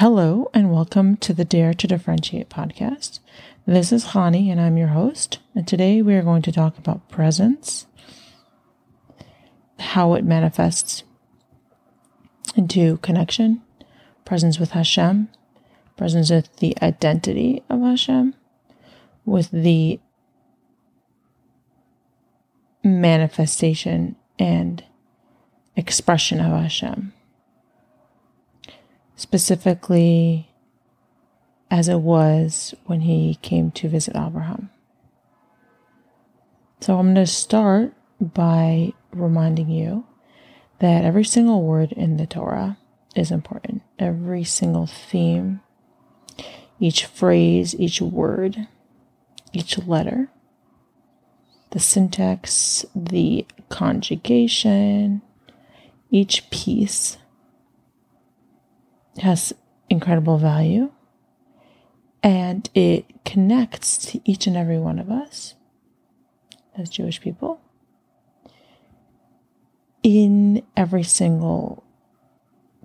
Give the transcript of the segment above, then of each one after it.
Hello, and welcome to the Dare to Differentiate podcast. This is Hani, and I'm your host. And today we are going to talk about presence, how it manifests into connection, presence with Hashem, presence with the identity of Hashem, with the manifestation and expression of Hashem specifically as it was when he came to visit Abraham. So I'm going to start by reminding you that every single word in the Torah is important. Every single theme, each phrase, each word, each letter, the syntax, the conjugation, each piece has incredible value and it connects to each and every one of us as Jewish people in every single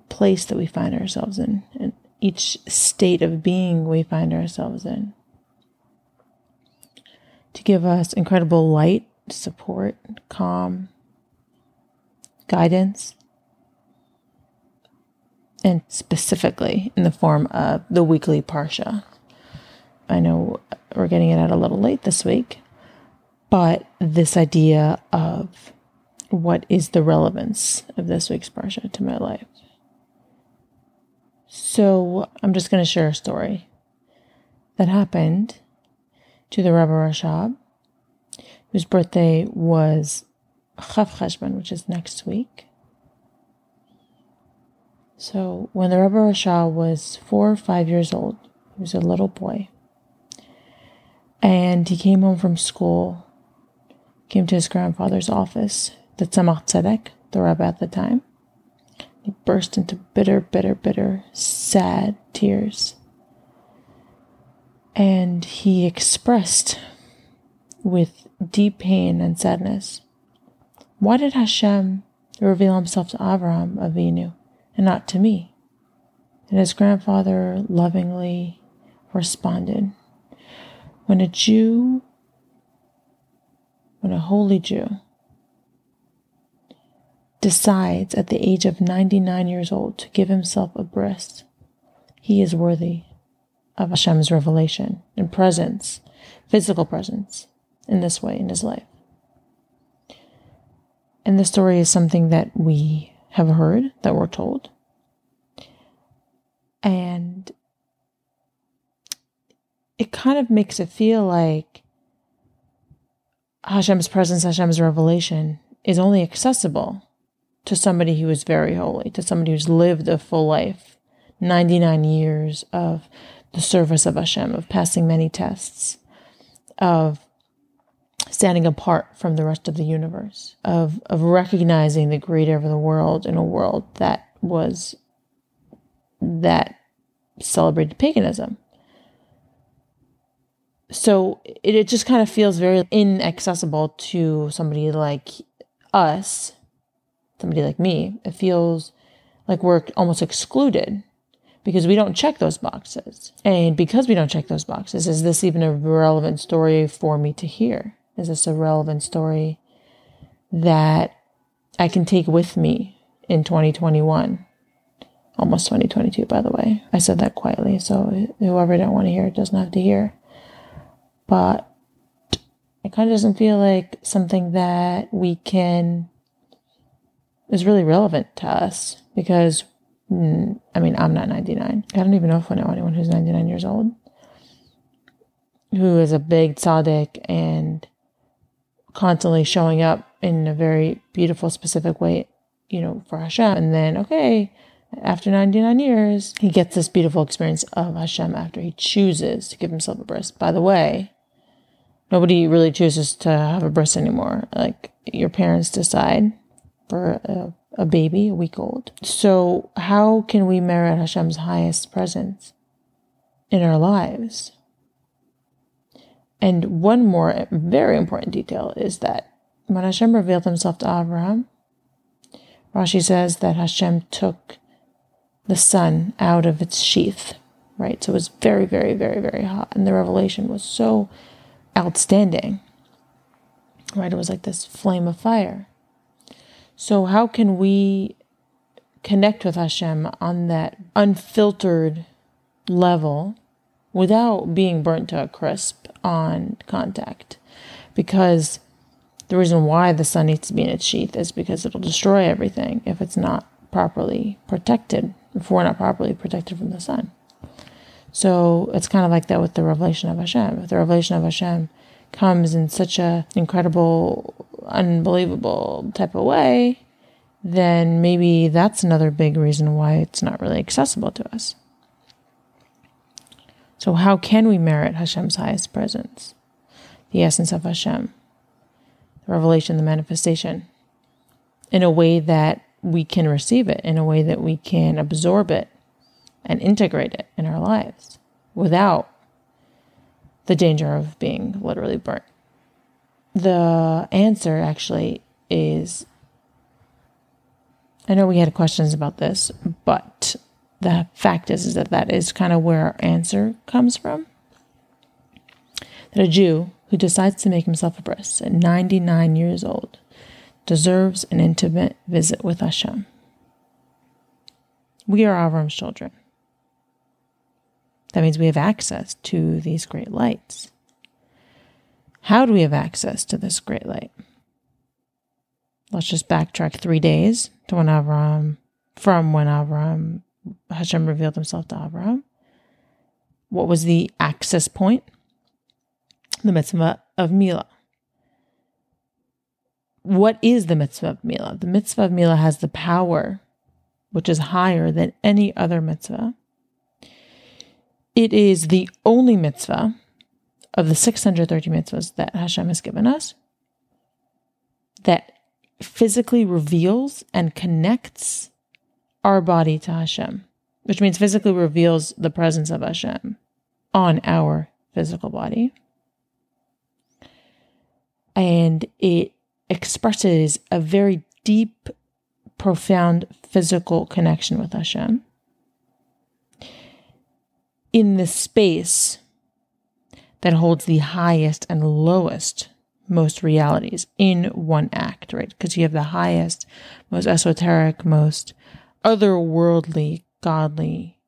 place that we find ourselves in, and each state of being we find ourselves in, to give us incredible light, support, calm, guidance, and specifically in the form of the weekly Parsha. I know we're getting it out a little late this week, but this idea of what is the relevance of this week's Parsha to my life. So I'm just going to share a story that happened to the Rebbe Rashab, whose birthday was Chof Cheshvan, which is next week. So when the Rebbe Rashab was four or five years old, he was a little boy. And he came home from school, came to his grandfather's office, the Tzemach Tzedek, the Rebbe at the time. He burst into bitter, bitter, bitter, sad tears. And he expressed with deep pain and sadness, why did Hashem reveal himself to Avraham Avinu? And not to me. And his grandfather lovingly responded When a Jew, when a holy Jew, decides at the age of 99 years old to give himself a bris, he is worthy of Hashem's revelation and presence, physical presence, in this way in his life. And the story is something that we have heard, that we're told. And it kind of makes it feel like Hashem's presence, Hashem's revelation is only accessible to somebody who is very holy, to somebody who's lived a full life, 99 years of the service of Hashem, of passing many tests, of standing apart from the rest of the universe, of, of recognizing the creator of the world in a world that was, that celebrated paganism. So it, it just kind of feels very inaccessible to somebody like us, somebody like me. It feels like we're almost excluded because we don't check those boxes. And because we don't check those boxes, is this even a relevant story for me to hear? Is this a relevant story that I can take with me in 2021? Almost 2022, by the way. I said that quietly, so whoever didn't want to hear it doesn't have to hear. But it kind of doesn't feel like something that we can is really relevant to us because mm, I mean I'm not 99. I don't even know if I know anyone who's 99 years old who is a big tzaddik and constantly showing up in a very beautiful, specific way, you know, for Hashem. And then, okay, after 99 years, he gets this beautiful experience of Hashem after he chooses to give himself a bris. By the way, nobody really chooses to have a bris anymore. Like your parents decide for a, a baby, a week old. So, how can we merit Hashem's highest presence in our lives? And one more very important detail is that when Hashem revealed himself to Abraham, Rashi says that Hashem took the sun out of its sheath, right? So it was very, very, very, very hot. And the revelation was so outstanding, right? It was like this flame of fire. So, how can we connect with Hashem on that unfiltered level without being burnt to a crisp on contact? Because the reason why the sun needs to be in its sheath is because it'll destroy everything if it's not properly protected, if we're not properly protected from the sun. So it's kind of like that with the revelation of Hashem. If the revelation of Hashem comes in such a incredible, unbelievable type of way, then maybe that's another big reason why it's not really accessible to us. So, how can we merit Hashem's highest presence, the essence of Hashem, the revelation, the manifestation, in a way that we can receive it, in a way that we can absorb it and integrate it in our lives without the danger of being literally burnt? The answer actually is I know we had questions about this, but the fact is, is that that is kind of where our answer comes from. That a Jew who decides to make himself a bris at 99 years old deserves an intimate visit with Hashem. We are Avram's children. That means we have access to these great lights. How do we have access to this great light? Let's just backtrack three days to when Avram, from when Avram, Hashem revealed himself to Avram. What was the access point? The mitzvah of Milah. What is the mitzvah of Milah? The mitzvah of Milah has the power, which is higher than any other mitzvah. It is the only mitzvah of the 630 mitzvahs that Hashem has given us that physically reveals and connects our body to Hashem, which means physically reveals the presence of Hashem on our physical body. And it expresses a very deep, profound physical connection with Hashem. In the space that holds the highest and lowest most realities in one act, right? Because you have the highest, most esoteric, most otherworldly, godly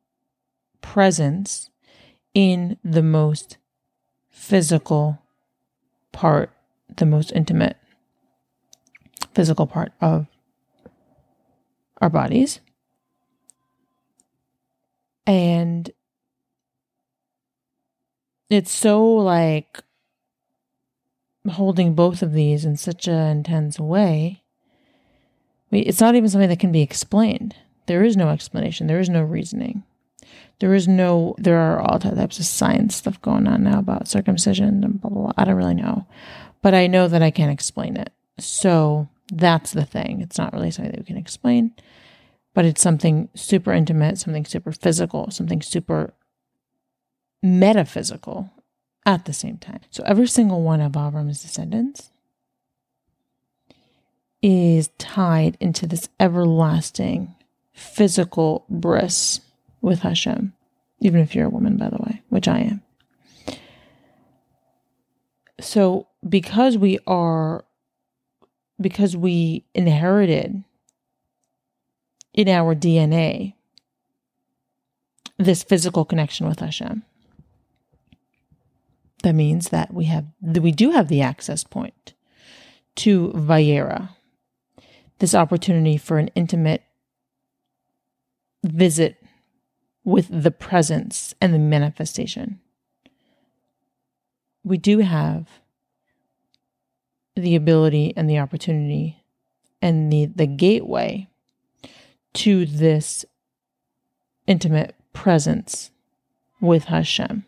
presence in the most physical part, the most intimate physical part of our bodies. And it's so like holding both of these in such an intense way, it's not even something that can be explained. There is no explanation. There is no reasoning. There is no, there are all types of science stuff going on now about circumcision and blah, blah, blah. I don't really know. But I know that I can't explain it. So that's the thing. It's not really something that we can explain, but it's something super intimate, something super physical, something super metaphysical at the same time. So every single one of Avram's descendants is tied into this everlasting physical bris with Hashem, even if you're a woman, by the way, which I am. So because we are, because we inherited in our DNA this physical connection with Hashem, that means that we have that we do have the access point to Vayera, this opportunity for an intimate visit with the presence and the manifestation. We do have the ability and the opportunity and the, the gateway to this intimate presence with Hashem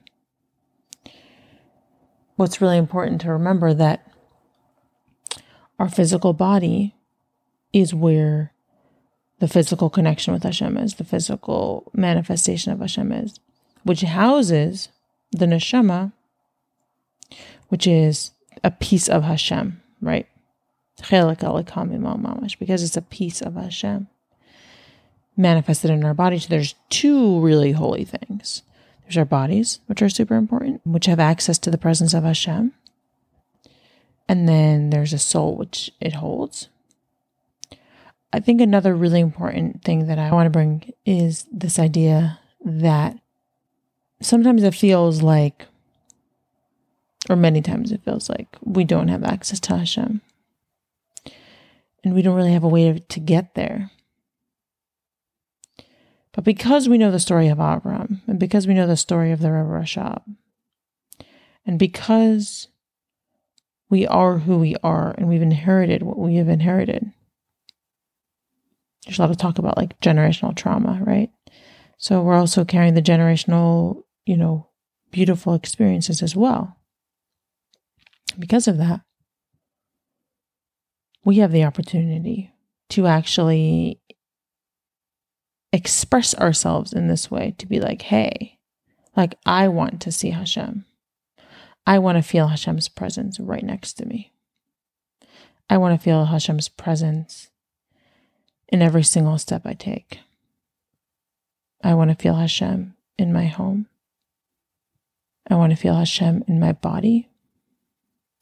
what's really important to remember that our physical body is where the physical connection with Hashem is, the physical manifestation of Hashem is, which houses the neshama, which is a piece of Hashem, right? Because it's a piece of Hashem. manifested in our bodies. There's two really holy things. There's our bodies, which are super important, which have access to the presence of Hashem. And then there's a soul, which it holds. I think another really important thing that I want to bring is this idea that sometimes it feels like, or many times it feels like, we don't have access to Hashem. And we don't really have a way to get there. But because we know the story of Abraham, and because we know the story of the Rebbe Rashab, and because we are who we are and we've inherited what we have inherited, there's a lot of talk about like generational trauma, right? So we're also carrying the generational, you know, beautiful experiences as well. Because of that, we have the opportunity to actually express ourselves in this way to be like, hey, like I want to see Hashem. I want to feel Hashem's presence right next to me. I want to feel Hashem's presence in every single step I take. I want to feel Hashem in my home. I want to feel Hashem in my body,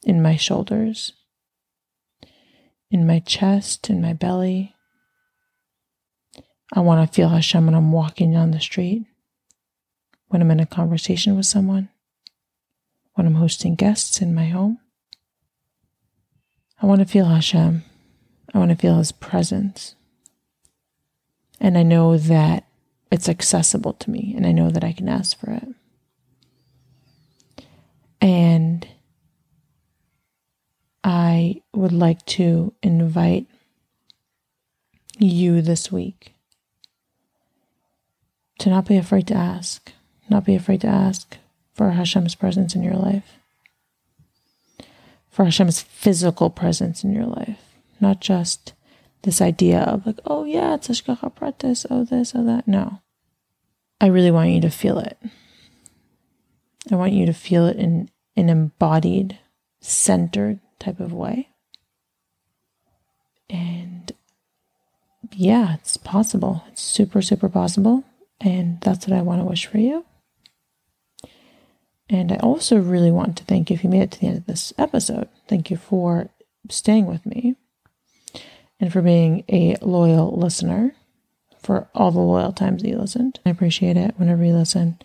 in my shoulders, in my chest, in my belly, I want to feel Hashem when I'm walking down the street, when I'm in a conversation with someone, when I'm hosting guests in my home. I want to feel Hashem. I want to feel His presence. And I know that it's accessible to me, and I know that I can ask for it. And I would like to invite you this week to not be afraid to ask, not be afraid to ask for Hashem's presence in your life, for Hashem's physical presence in your life, not just this idea of like, oh yeah, it's Hashgacha Pratis, oh this, oh that. No. I really want you to feel it. I want you to feel it in an embodied, centered type of way. And yeah, it's possible. It's super, super possible. And that's what I want to wish for you. And I also really want to thank you if you made it to the end of this episode. Thank you for staying with me and for being a loyal listener for all the loyal times that you listened. I appreciate it whenever you listen.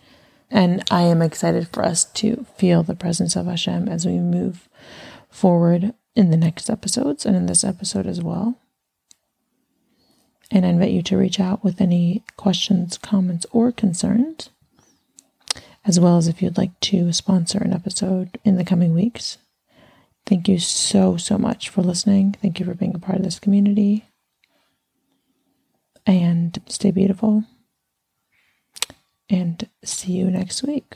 And I am excited for us to feel the presence of Hashem as we move forward in the next episodes and in this episode as well. And I invite you to reach out with any questions, comments, or concerns, as well as if you'd like to sponsor an episode in the coming weeks. Thank you so, so much for listening. Thank you for being a part of this community. And stay beautiful. And see you next week.